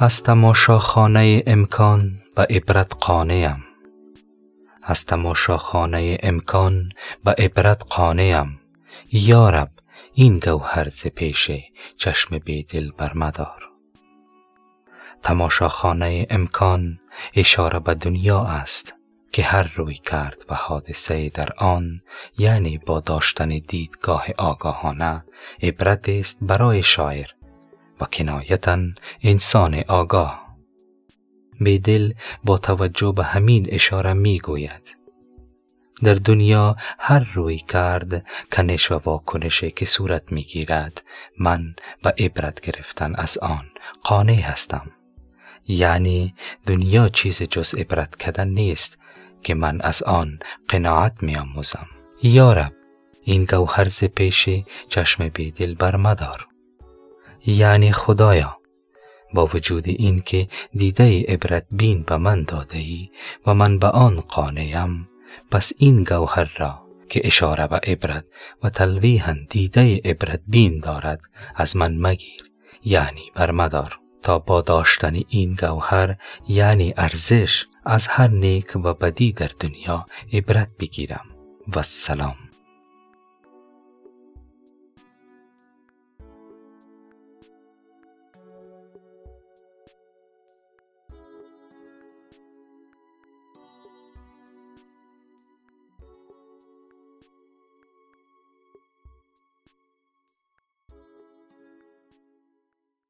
از تماشاخانه امکان به عبرت قانعم از تماشاخانه امکان به عبرت قانعم یارب این گوهر ز پیش چشم بیدل بر مدار تماشاخانه امکان اشاره به دنیا است که هر روی کرد و حادثه در آن یعنی با داشتن دیدگاه آگاهانه عبرت است برای شاعر. و کنایتا انسان آگاه. بیدل با توجه به همین اشاره می گوید در دنیا هر روی کرد کنش و واکنشی که صورت می گیرد من به عبرت گرفتن از آن قانع هستم. یعنی دنیا چیز جز عبرت کردن نیست که من از آن قناعت می آموزم یارب این گوهر ز پیش چشم بیدل بر مدار یعنی خدایا. با وجود این که دیده عبرت بین به من داده ای و من به آن قانعم پس این گوهر را که اشاره به عبرت و تلویحا دیده عبرت بین دارد از من مگیر. یعنی بر مدار تا با داشتن این گوهر یعنی ارزش از هر نیک و بدی در دنیا عبرت بگیرم. و سلام.